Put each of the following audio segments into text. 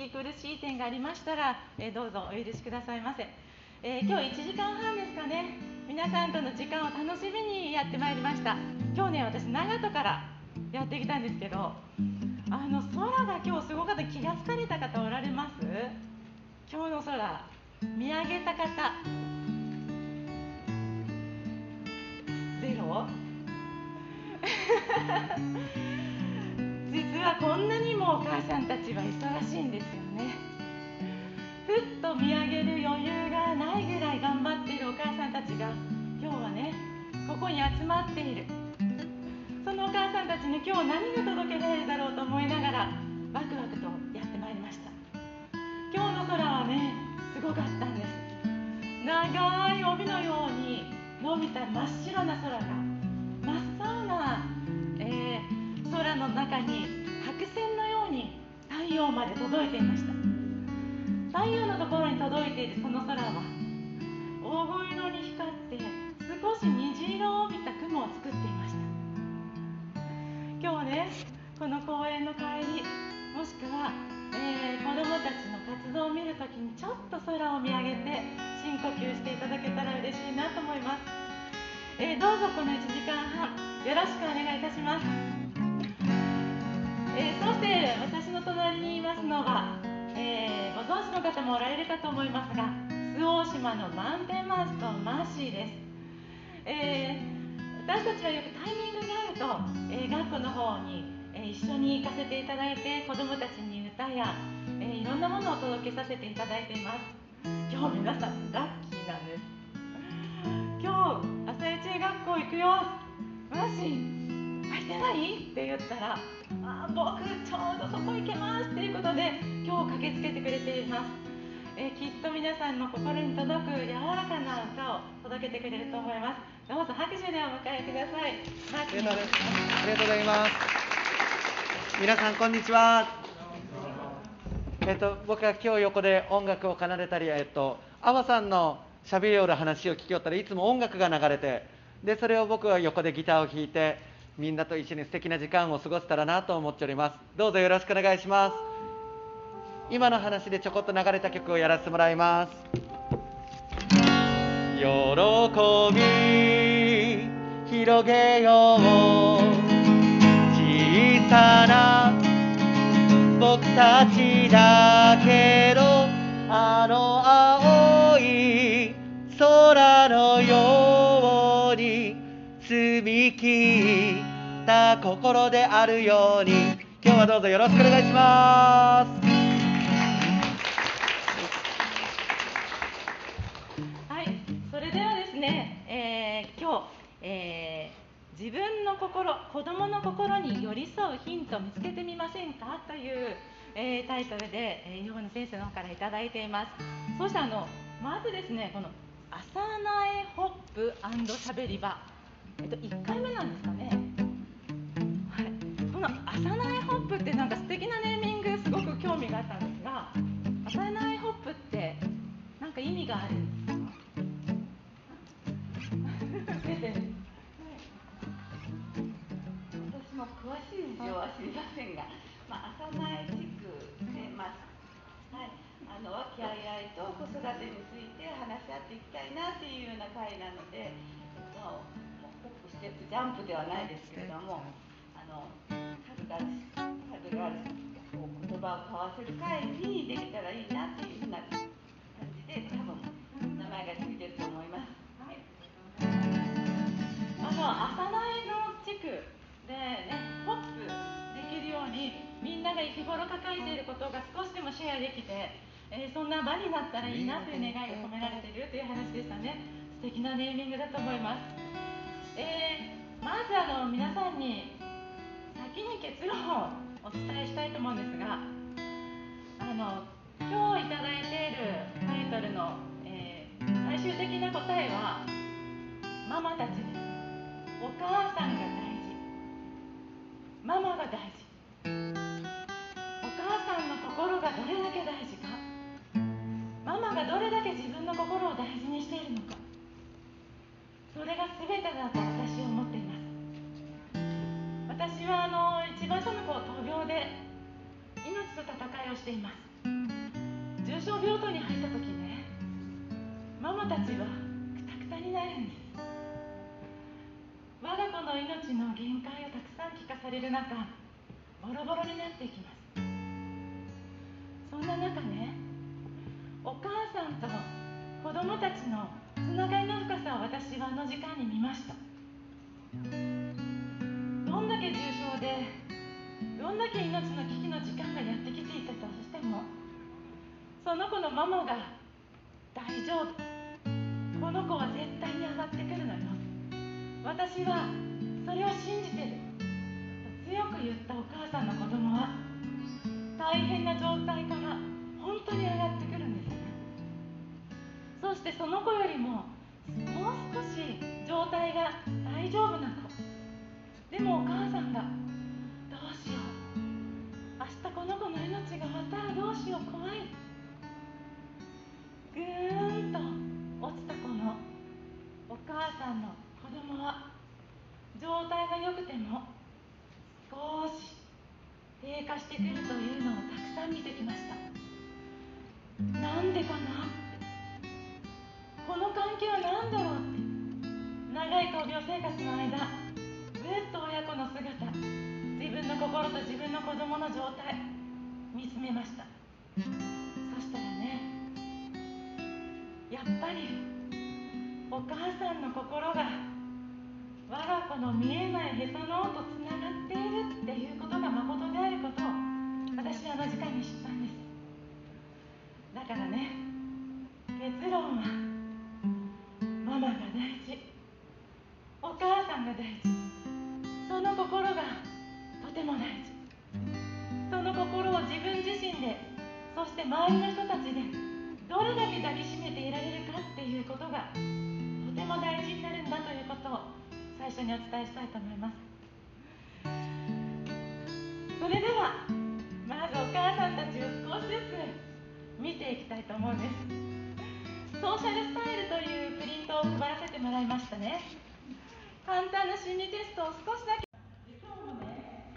き苦しい点がありましたら、えどうぞお許しくださいませ、えー、今日1時間半ですかね。皆さんとの時間を楽しみにやってまいりました。今日ね私長門からやってきたんですけどあの空が今日すごかった気がつかれた方おられます？今日の空見上げた方。ゼロ？実はこんなにもお母さんたちは忙しいんですよね。ふっと見上げる余裕がないぐらい頑張っているお母さんたちが今日はねここに集まっている。そのお母さんたちに今日何が届けられるだろうと思いながらワクワクとやってまいりました。今日の空はねすごかったんです。長い帯のように伸びた真っ白な空が真っ青な、空の中に白線のように太陽まで届いていました。太陽のところに届いているその空は黄金色に光って少し虹色を帯びた雲を作っていました。今日ねこの公園の帰りもしくは、えー、子どもたちの活動を見るときにちょっと空を見上げて深呼吸していただけたら嬉しいなと思います、えー、どうぞこの1時間半よろしくお願いいたします、えー、そして私の隣にいますのは、えご存知の方もおられるかと思いますが周防島のマウンテンマウスとマーシーです、え私たちはよくタイミングがあると、えー、学校の方に、えー、一緒に行かせていただいて子どもたちに歌や、えー、いろんなものを届けさせていただいています。今日皆さんラッキーなんです今日朝一学校行くよ。マジ空いてない？って言ったらあ僕ちょうどそこ行けますっていうことで今日駆けつけてくれています。えー、きっと皆さんの心に届く柔らかな歌を届けてくれると思います。どうぞ拍手でお迎えください。ありがとうございます。皆さんこんにちは。えっと僕は今日横で音楽を奏でたりえっとあわさんのしゃべりよる話を聞きよったらいつも音楽が流れてでそれを僕は横でギターを弾いてみんなと一緒に素敵な時間を過ごせたらなと思っております。どうぞよろしくお願いします。今の話でちょこっと流れた曲をやらせてもらいます。喜び広げよう。小さな僕たちだけ。澄み切った心であるように。今日はどうぞよろしくお願いします。えー、自分の心子どもの心に寄り添うヒントを見つけてみませんか？という、えー、タイトルで、えー、ヨガの先生の方から頂いています。そしてあのまずですねこの朝苗ホップしゃべり場、えっと、1回目なんですかね。はい、この朝苗ホップってなんか素敵なネーミングすごく興味があったんですが朝苗ホップって何か意味があるんですか？私も詳しい事情は知りませんが、まあ、朝前地区で、まあはい、あの和気あいあいと子育てについて話し合っていきたいなっていうような会なので、テップジャンプではないですけれどもあの数が数がこう言葉を交わせる会にできたらいいなっていうふうな感じで多分名前がついてると思います。はい、あの朝苗の地区でね、ホップできるようにみんなが日頃抱えていることが少しでもシェアできて、えー、そんな場になったらいいなという願いが込められているという話でしたね素敵なネーミングだと思います、えー、まずあの皆さんに先に結論をお伝えしたいと思うんですがあの今日いただいているタイトルの、えー、最終的な答えはママたちです。お母さんが大事。ママが大事。お母さんの心がどれだけ大事か。ママがどれだけ自分の心を大事にしているのか。それが全てだと私は思っています。私はあの一番下の子闘病で命と戦いをしています。重症病棟に入った時ねママたちはくたくたになるんです。我が子の命の限界をたくさん聞かされる中ボロボロになっていきます。そんな中ねお母さんと子供たちのつながりの深さを私はあの時間に見ました。どんだけ重症でどんだけ命の危機の時間がやってきていたとしてもその子のママが大丈夫。この子は絶対に上がってくるのよ。私はそれを信じてる。強く言ったお母さんの子供は大変な状態から本当に上がってくるんです。そしてその子よりももう少し状態が大丈夫な子。でもお母さんがどうしよう。明日この子の命がまたどうしよう。怖い。ぐーんと落ちた子のお母さんの子供は状態が良くても少し低下してくるというのをたくさん見てきました。なんでかな？この関係は何だろう？って長い闘病生活の間ずっと親子の姿自分の心と自分の子供の状態見つめました。そしたらねやっぱりお母さんの心が我が子の見えないへその緒とつながっているっていうことが誠であることを私はあの時間に知ったんです。だからね結論はママが大事。お母さんが大事。その心がとても大事。その心を自分自身でそして周りの人たちでどれだけ抱きしめていられるかっていうことがとても大事になるんだということを最初にお伝えしたいと思います。それではまずお母さんたちを少しずつ見ていきたいと思うんです。ソーシャルスタイルというプリントを配らせてもらいましたね。簡単な心理テストを少しだけ。今日もね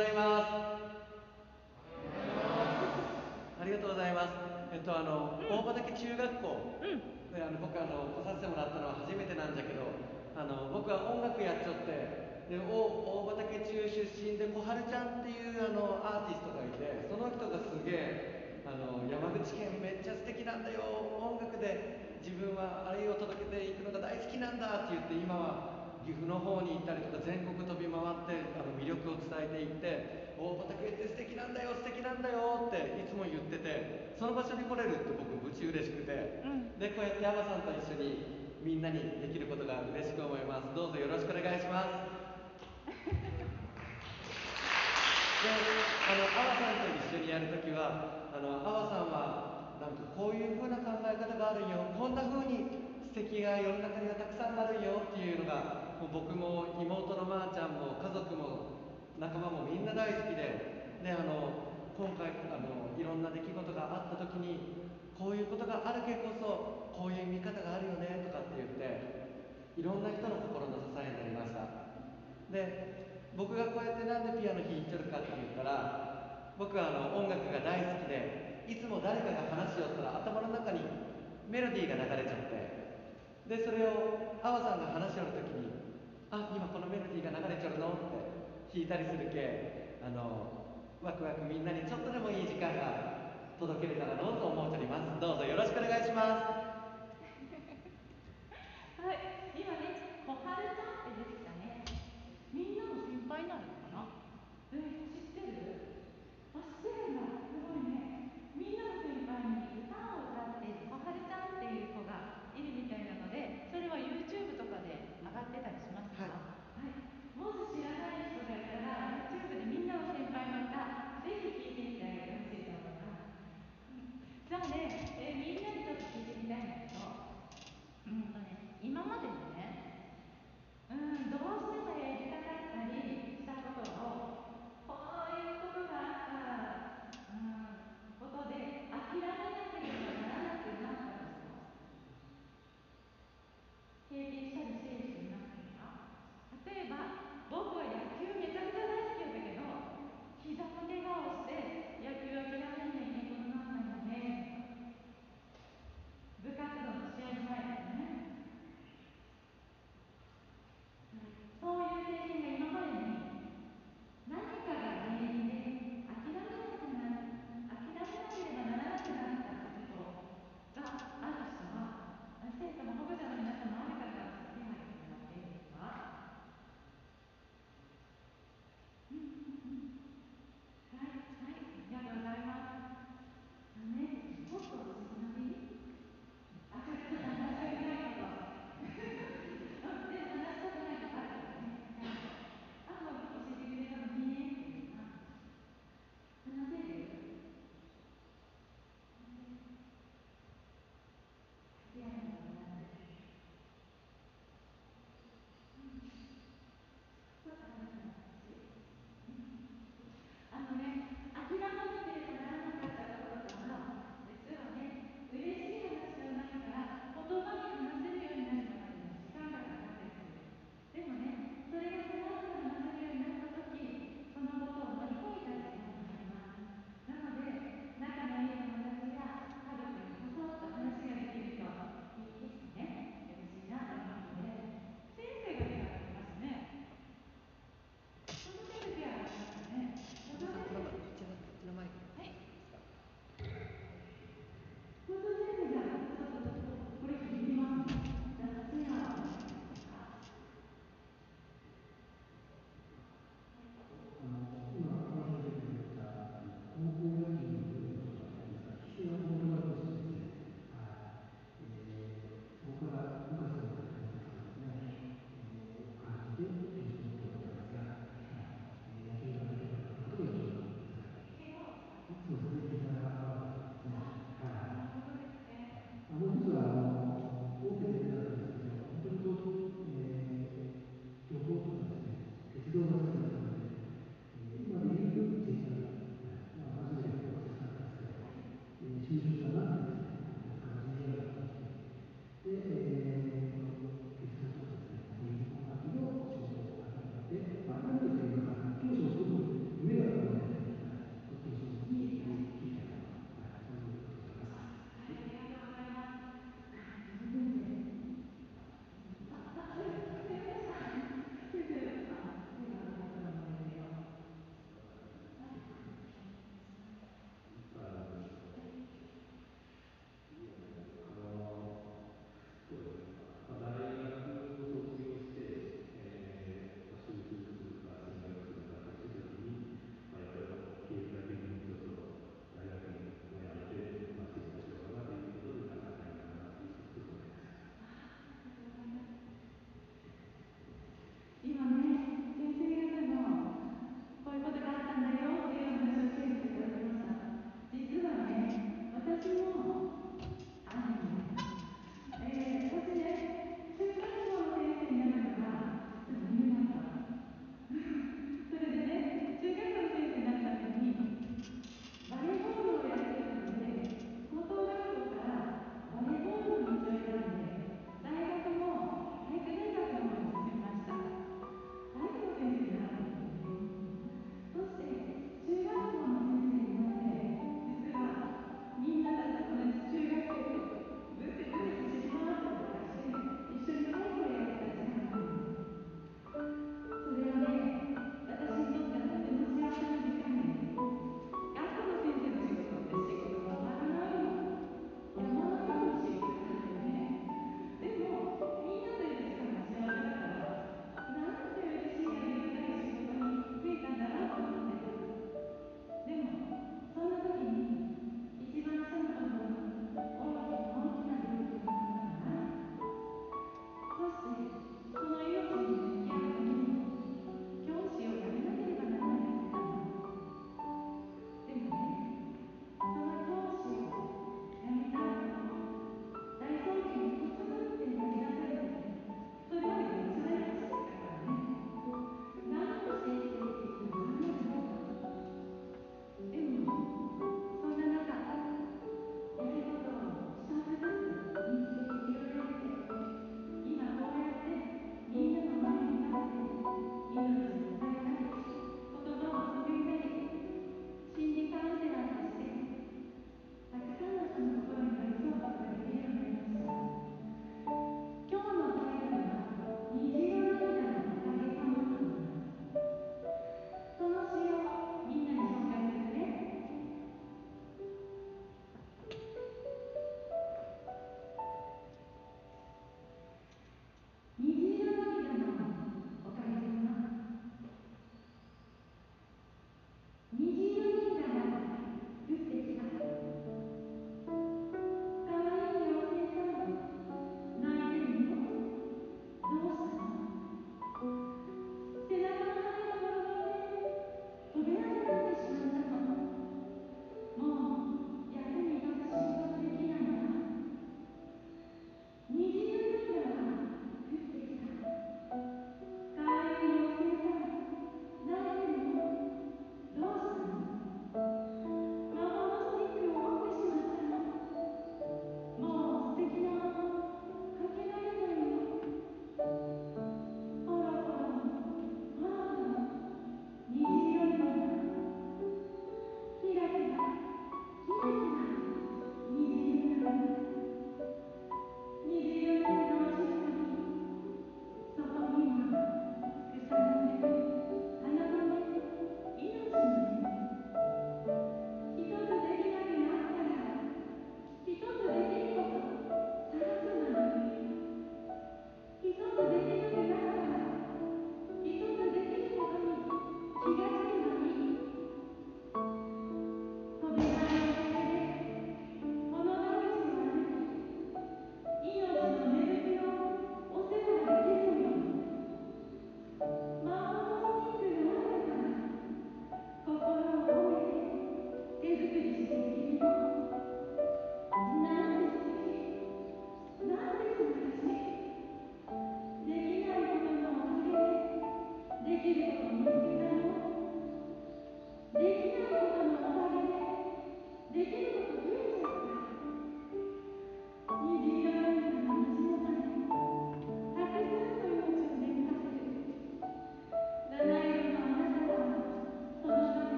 ざいます。ありがとうございます。えっとあの、うん、大畑中学校、うん、であの僕あの来させてもらったのは初めてなんだけどあの僕は音楽やっちゃってで大畑中出身で小春ちゃんっていうあのアーティストがいてその人がすげえあの山口県めっちゃ素敵なんだよ。音楽で自分はあれを届けていくのが大好きなんだって言って今は岐阜の方に行ったりとか全国飛び回ってあの魅力を伝えていって大畑って素敵なんだよ素敵なんだよっていつも言っててその場所に来れるって僕ぶち嬉しくて、うん。でこうやって山さんと一緒にみんなにできることが嬉しく思います。どうぞよろしくお願いします。であの阿波さんと一緒にやるときはあの阿波さんはなんかこういう風な考え方があるよこんな風に素敵が世の中にはたくさんあるよっていうのがもう僕も妹のまーちゃんも家族も仲間もみんな大好きでであの今回あのいろんな出来事があった時にこういうことがあるけこそこういう見方があるよねとかって言っていろんな人の心の支えになりました。で僕がこうやってなんでピアノ弾いてるかって言ったら僕はあの音楽が大好きでいつも誰かが話しよったら頭の中にメロディーが流れちゃってでそれを阿波さんが話しよる時に「あ今このメロディーが流れちゃうの?」って弾いたりするけあのワクワクみんなにちょっとでもいい時間が届けれたらのと思っておりますどうぞよろしくお願いします はい、今ね、小春ちゃんって出てきたね。みんなの先輩になるのかな？え、知ってる？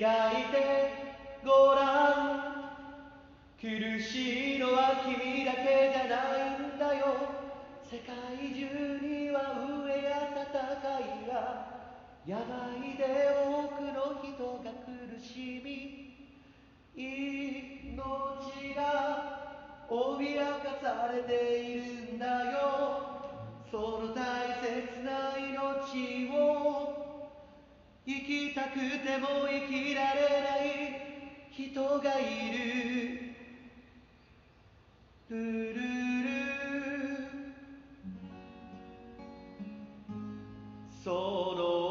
開いてごらん苦しいのは君だけじゃないんだよ。世界中には飢えや戦いが病で多くの人が苦しみ命が脅かされているんだよ。その生きたくても生きられない人がいる。ルルル。その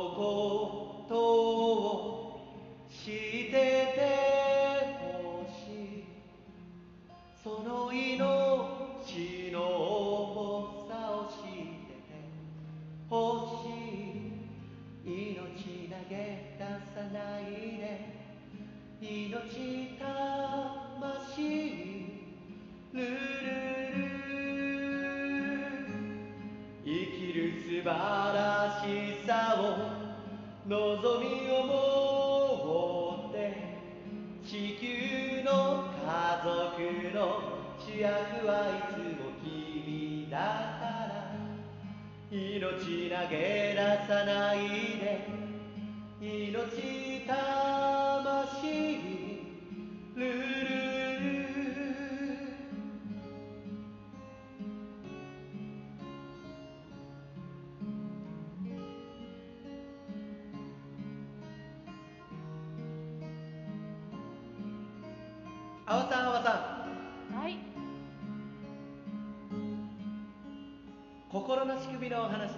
素晴らしさを望みを持って地球の家族の主役はいつも君だから命投げ出さないで命魂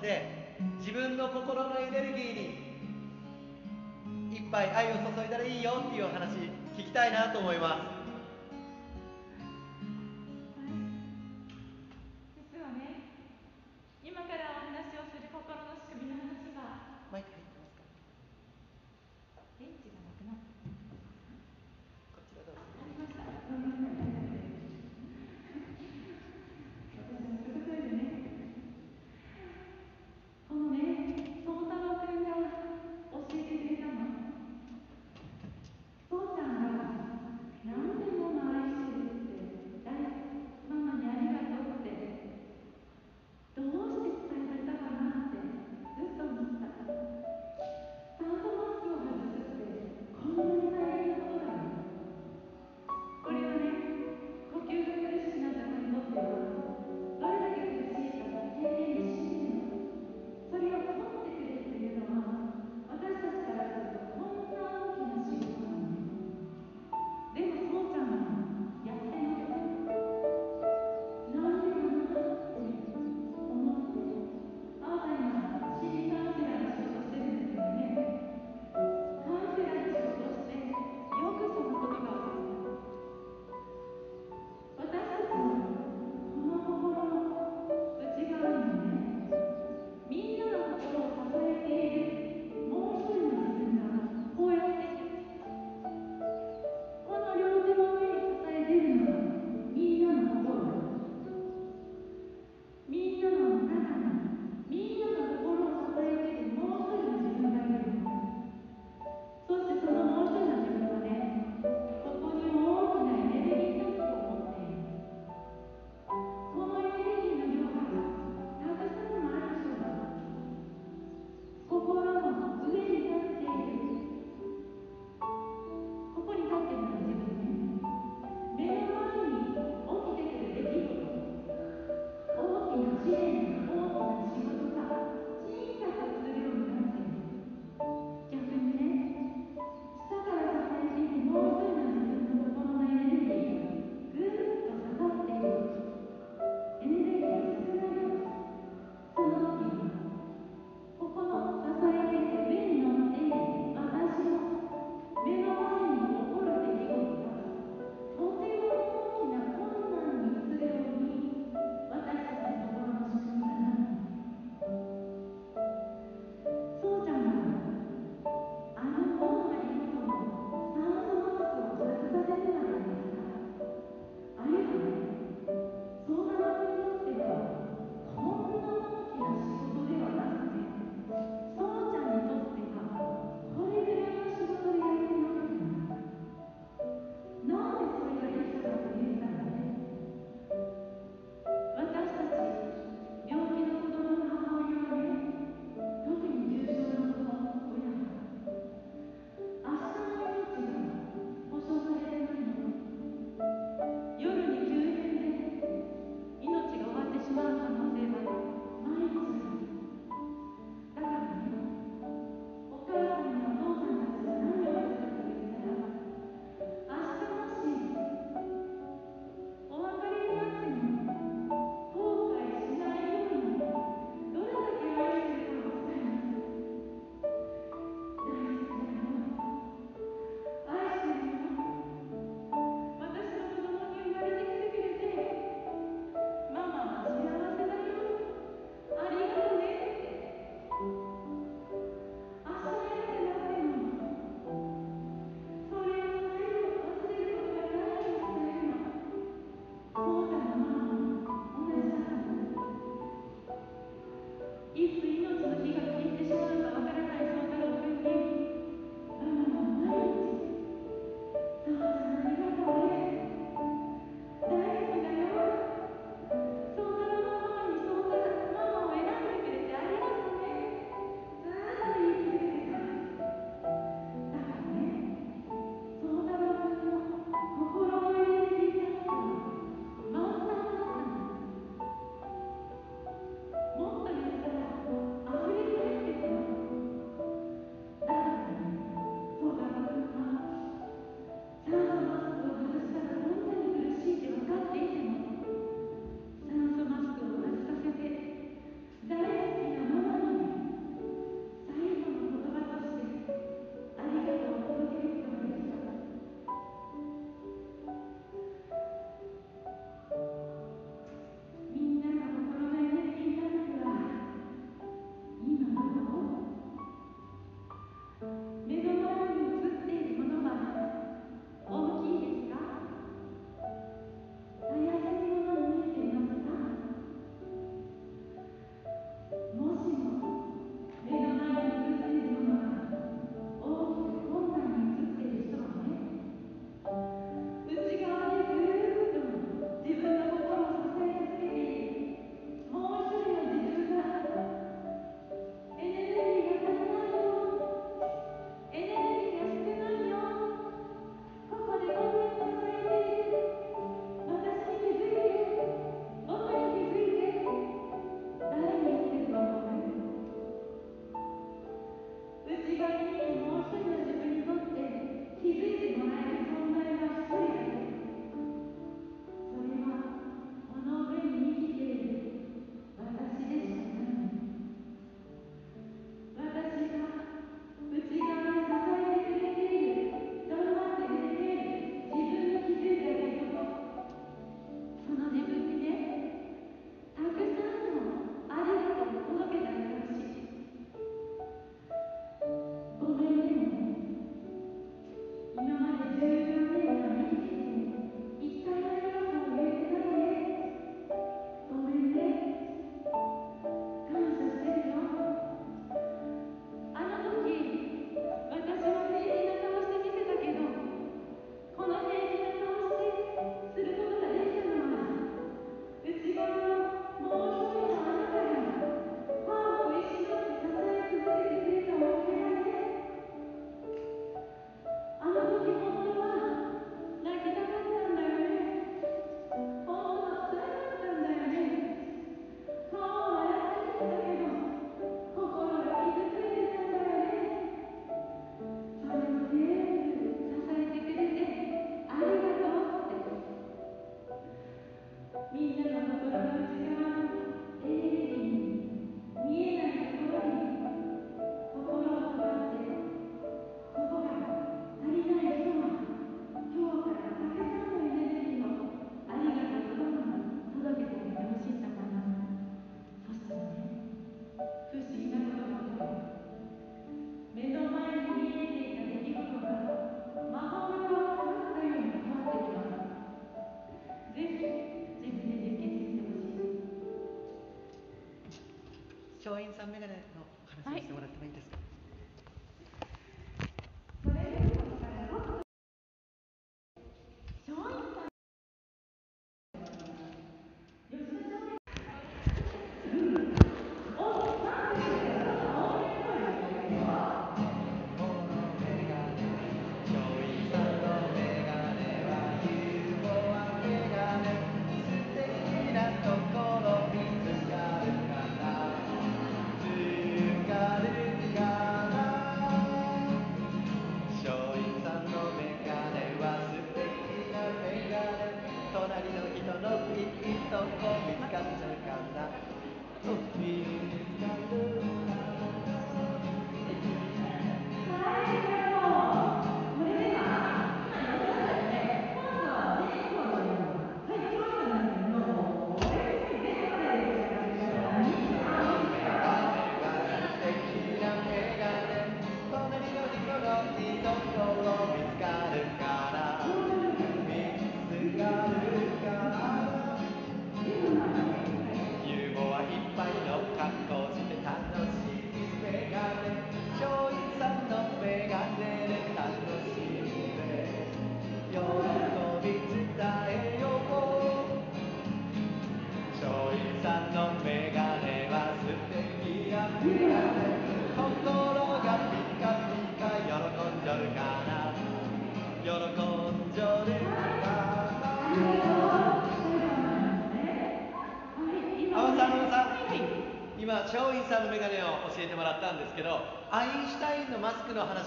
して自分の心のエネルギーにいっぱい愛を注いだらいいよっていうお話聞きたいなと思います。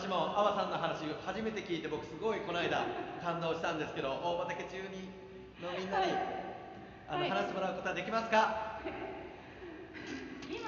私も阿波さんの話初めて聞いて僕すごいこの間感動したんですけど大畑中にのみんなに、はい、あの、話してもらうことはできますか、今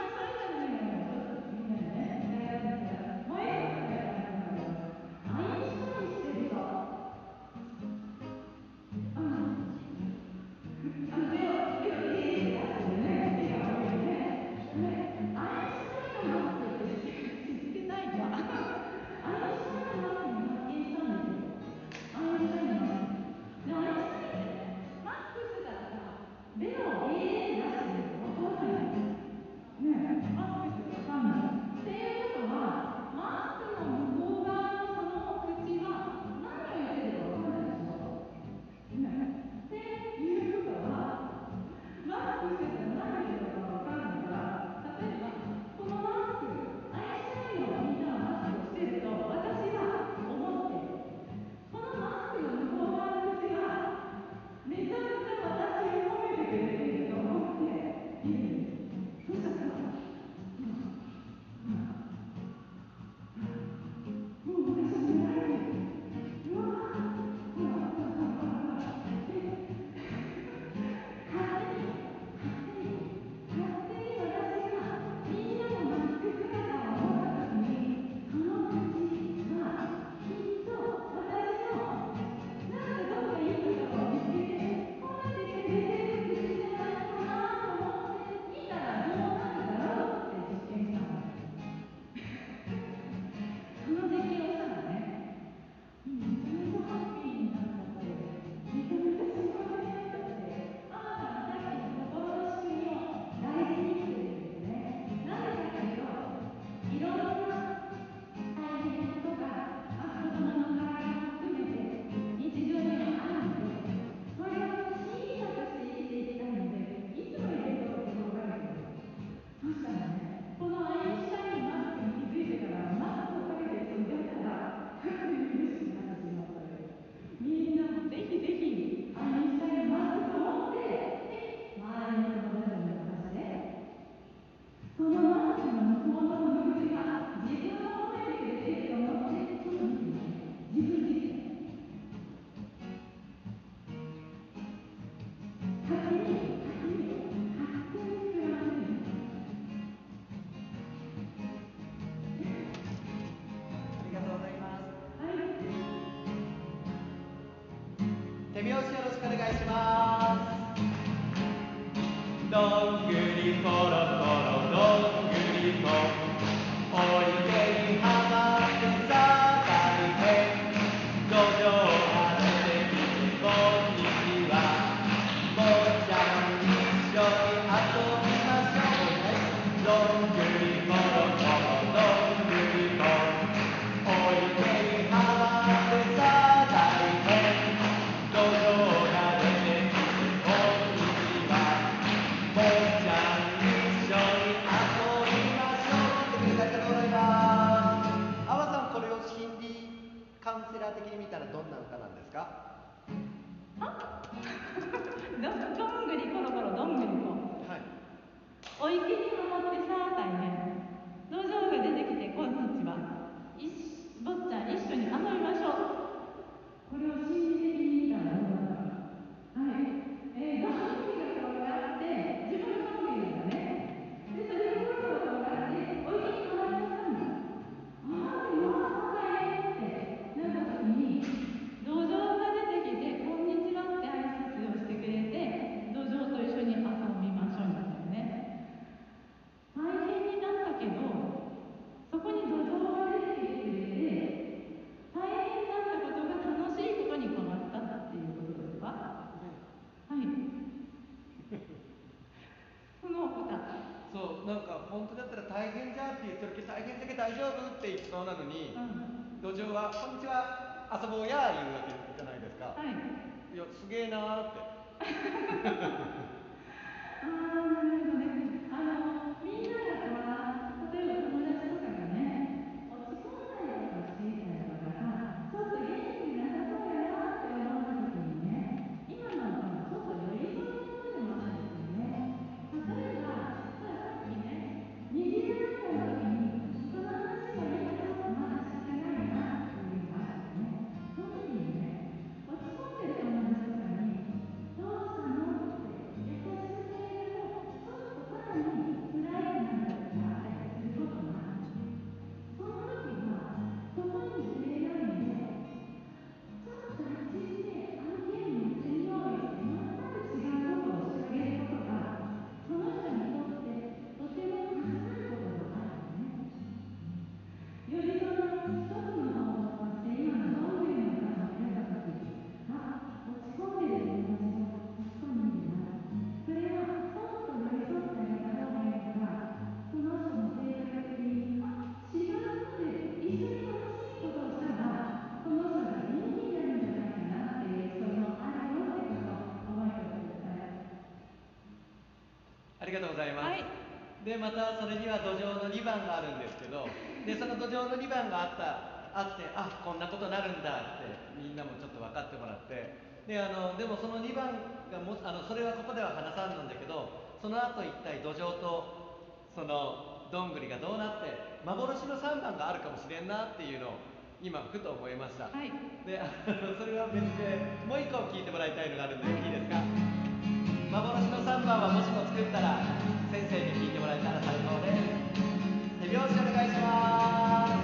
ございます、はい、でまたそれには土壌の2番があるんですけど でその土壌の2番があったあってあこんなことなるんだってみんなもちょっと分かってもらってであのでもその2番がもあのそれはここでは話さんなんだけどその後一体土壌とそのどんぐりがどうなって幻の3番があるかもしれんなっていうのを今ふと思いました、はい、であのそれは別でもう1個聞いてもらいたいのがあるんで、い、いいですか？幻の3番はもしも作ったら先生に弾いてもらえたら最高です。手拍子お願いします。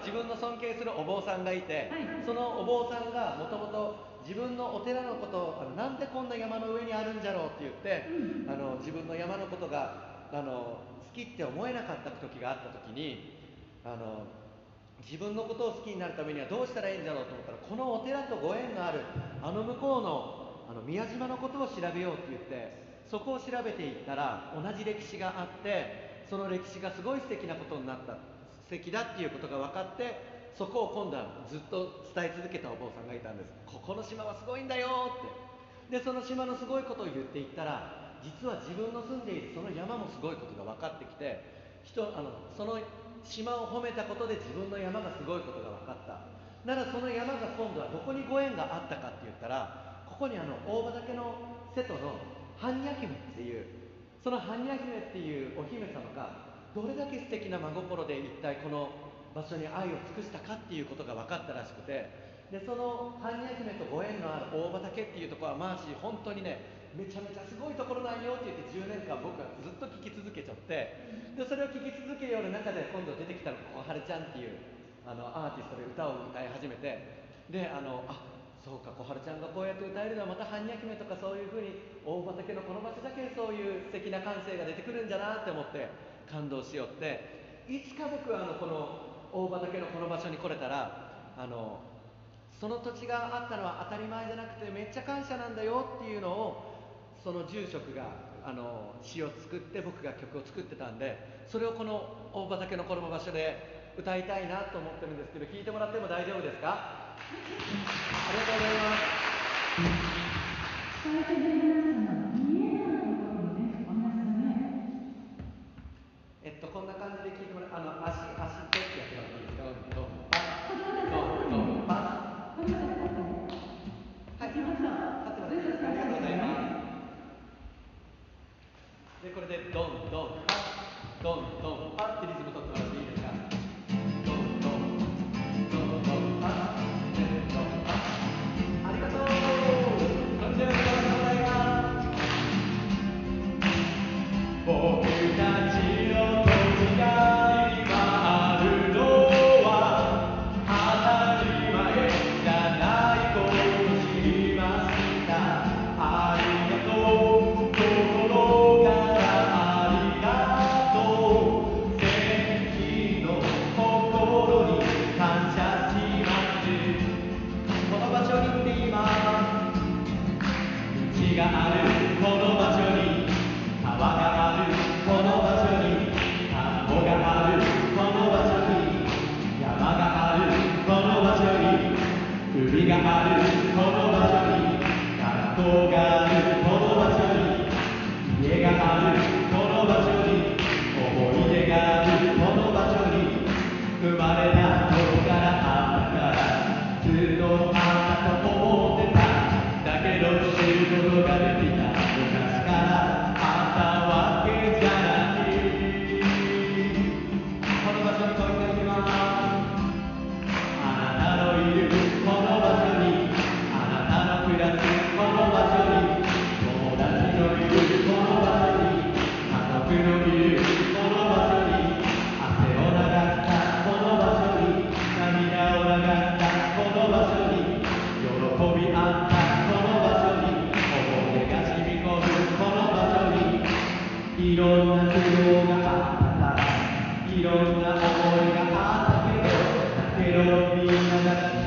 自分の尊敬するお坊さんがいて、はい。そのお坊さんがもともと自分のお寺のことをなんでこんな山の上にあるんじゃろうって言って、あの自分の山のことがあの好きって思えなかった時があった時にあの自分のことを好きになるためにはどうしたらいいんだろうと思ったらこのお寺とご縁があるあの向こうのあの宮島のことを調べようって言ってそこを調べていったら同じ歴史があってその歴史がすごい素敵なことになった。素敵だっていうことが分かってそこを今度はずっと伝え続けたお坊さんがいたんです。ここの島はすごいんだよって。でその島のすごいことを言っていったら実は自分の住んでいるその山もすごいことが分かってきて人あのその島を褒めたことで自分の山がすごいことが分かった。ならその山が今度はどこにご縁があったかって言ったらここにあの大畑の瀬戸の般若姫っていうその般若姫っていうお姫様がどれだけ素敵な真心で一体この場所に愛を尽くしたかっていうことが分かったらしくてでその般若姫とご縁のある大畑っていうところはマーシー本当にねめちゃめちゃすごいところなんよって言って10年間僕はずっと聞き続けちゃってでそれを聞き続けるよる中で今度出てきたのが小春ちゃんっていうあのアーティストで歌を歌い始めてであのあそうか小春ちゃんがこうやって歌えるのはまた般若姫とかそういうふうに大畑のこの場所だけそういう素敵な感性が出てくるんじゃなって思って感動しよっていつか僕はあのこの大畑のこの場所に来れたらあのその土地があったのは当たり前じゃなくてめっちゃ感謝なんだよっていうのをその住職があの詩を作って僕が曲を作ってたんでそれをこの大畑のこの場所で歌いたいなと思ってるんですけど弾いてもらっても大丈夫ですか？ありがとうございます Elohim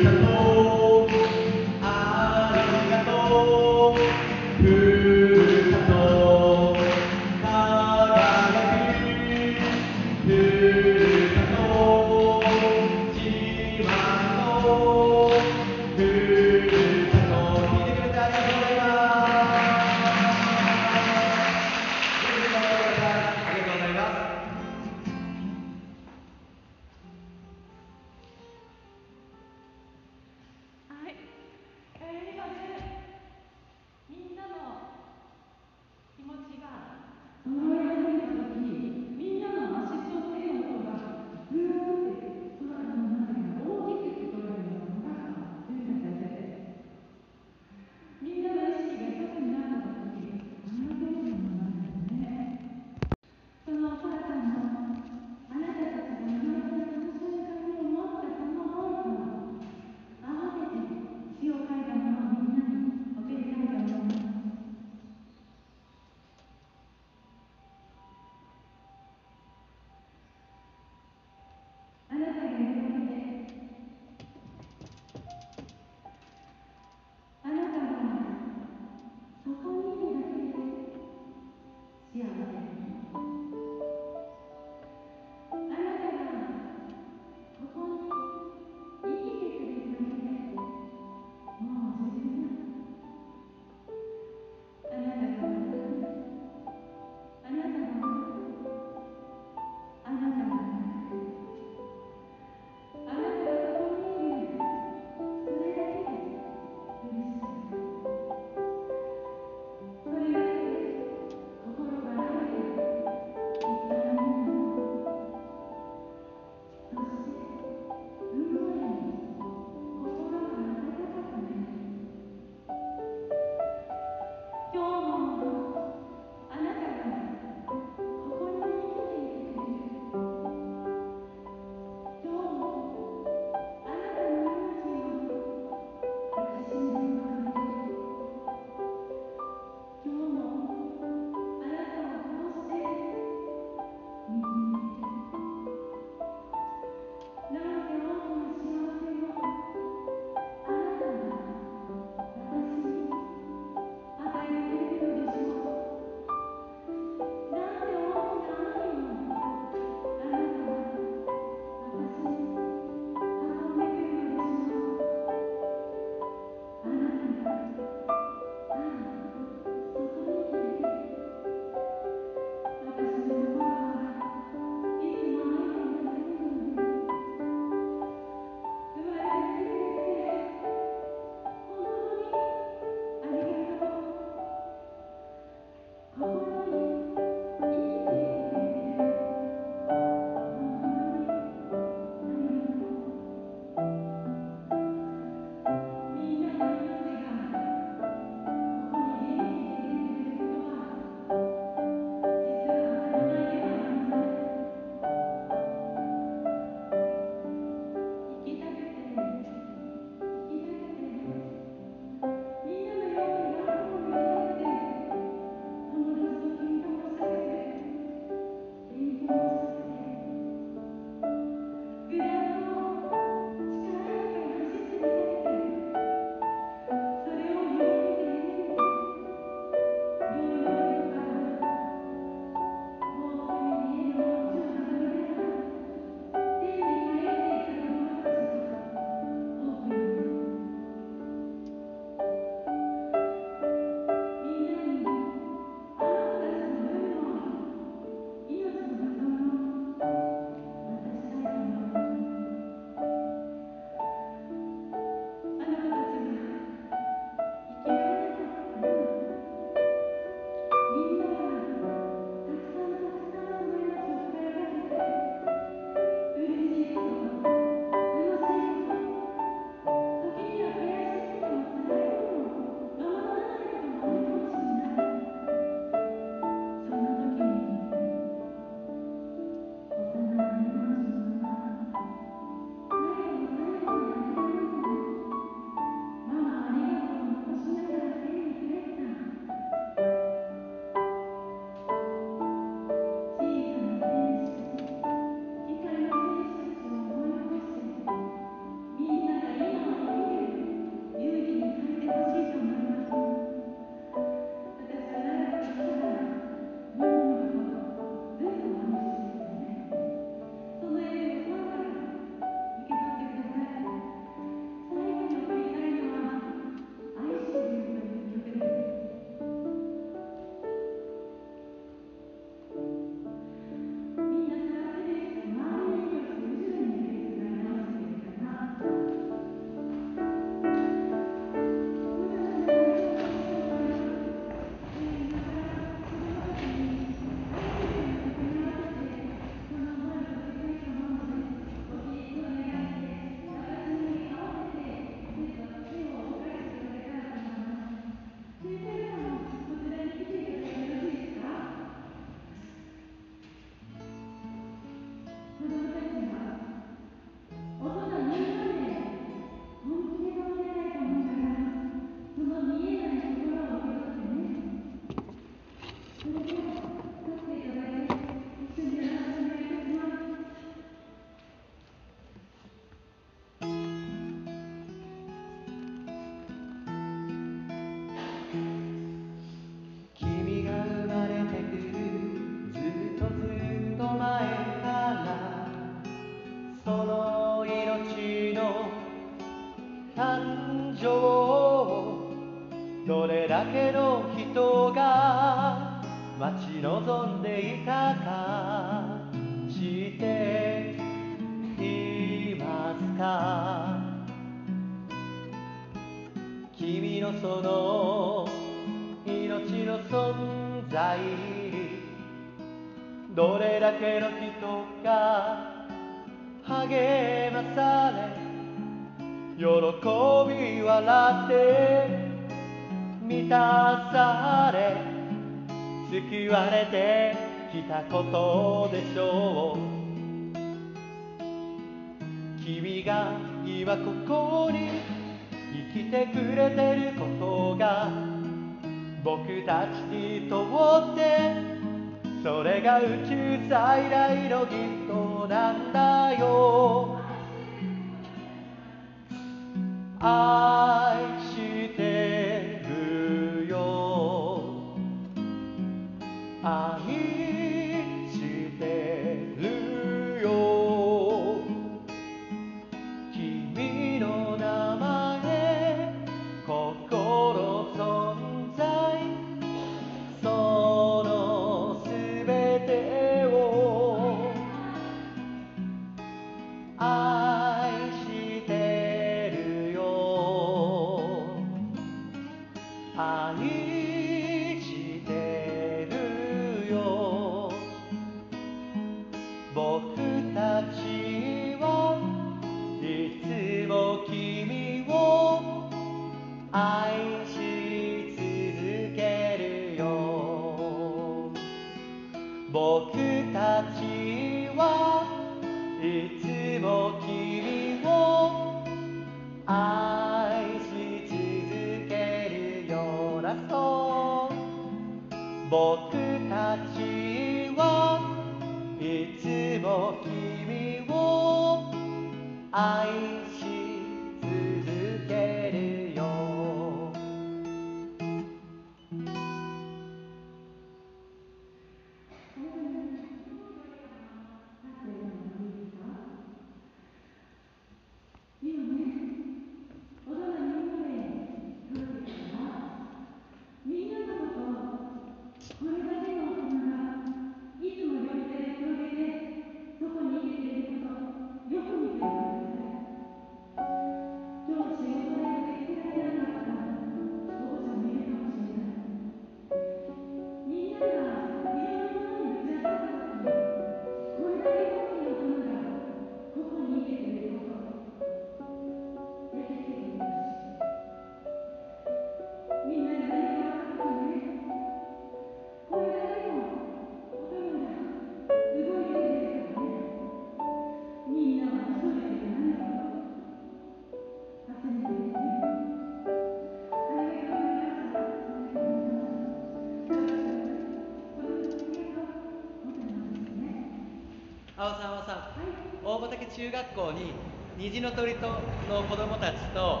中学校に虹の鳥との子供たちと、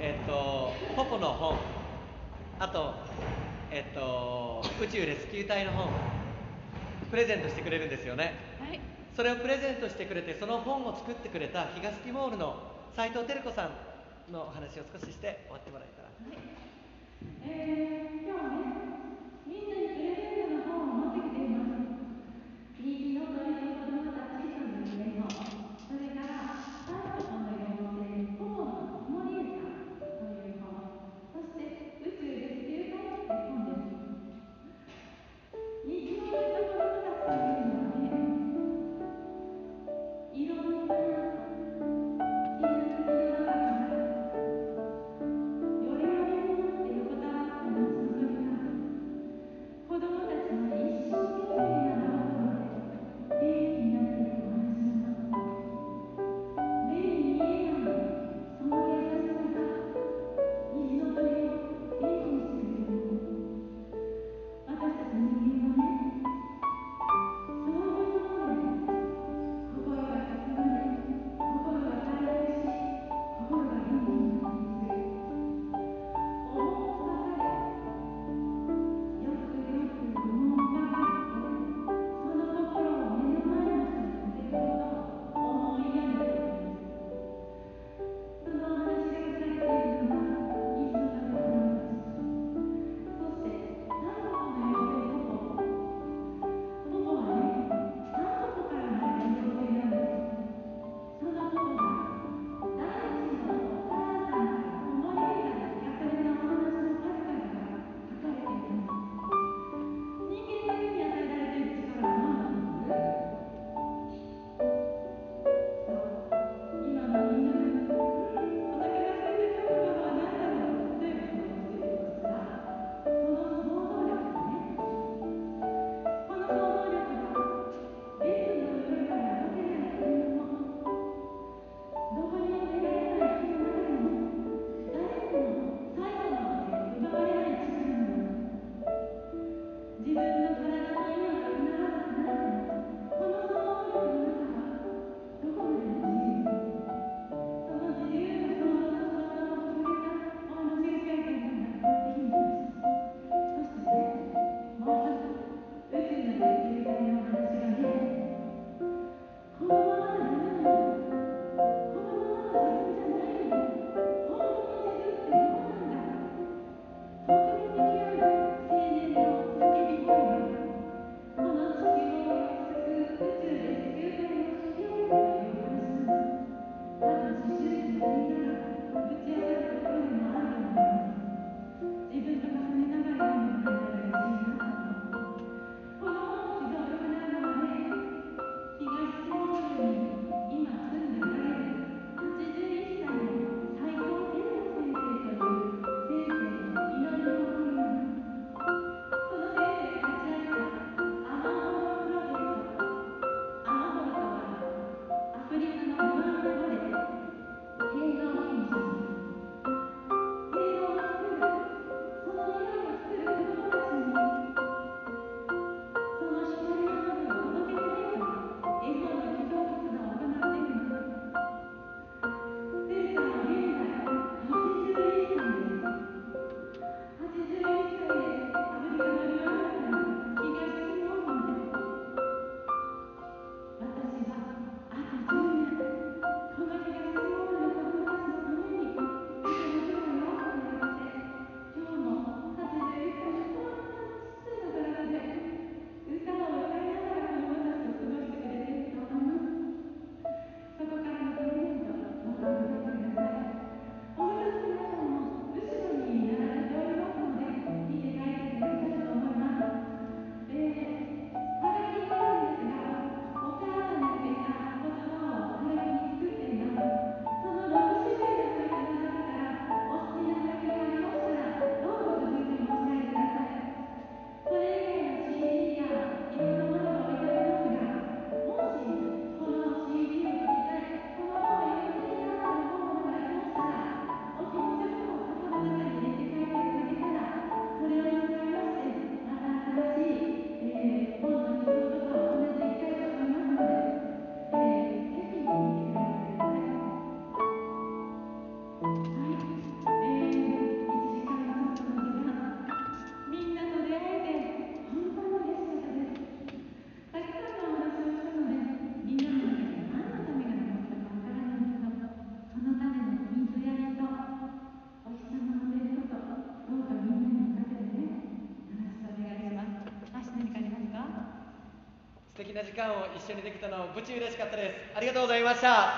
えっと、ポポの本、あと、えっと、宇宙レスキュー隊の本、プレゼントしてくれるんですよね。はい、それをプレゼントしてくれて、その本を作ってくれた東テモールの斎藤照子さんのお話を少しして終わ間を一緒にできたのをぶち嬉しかったです。ありがとうございました。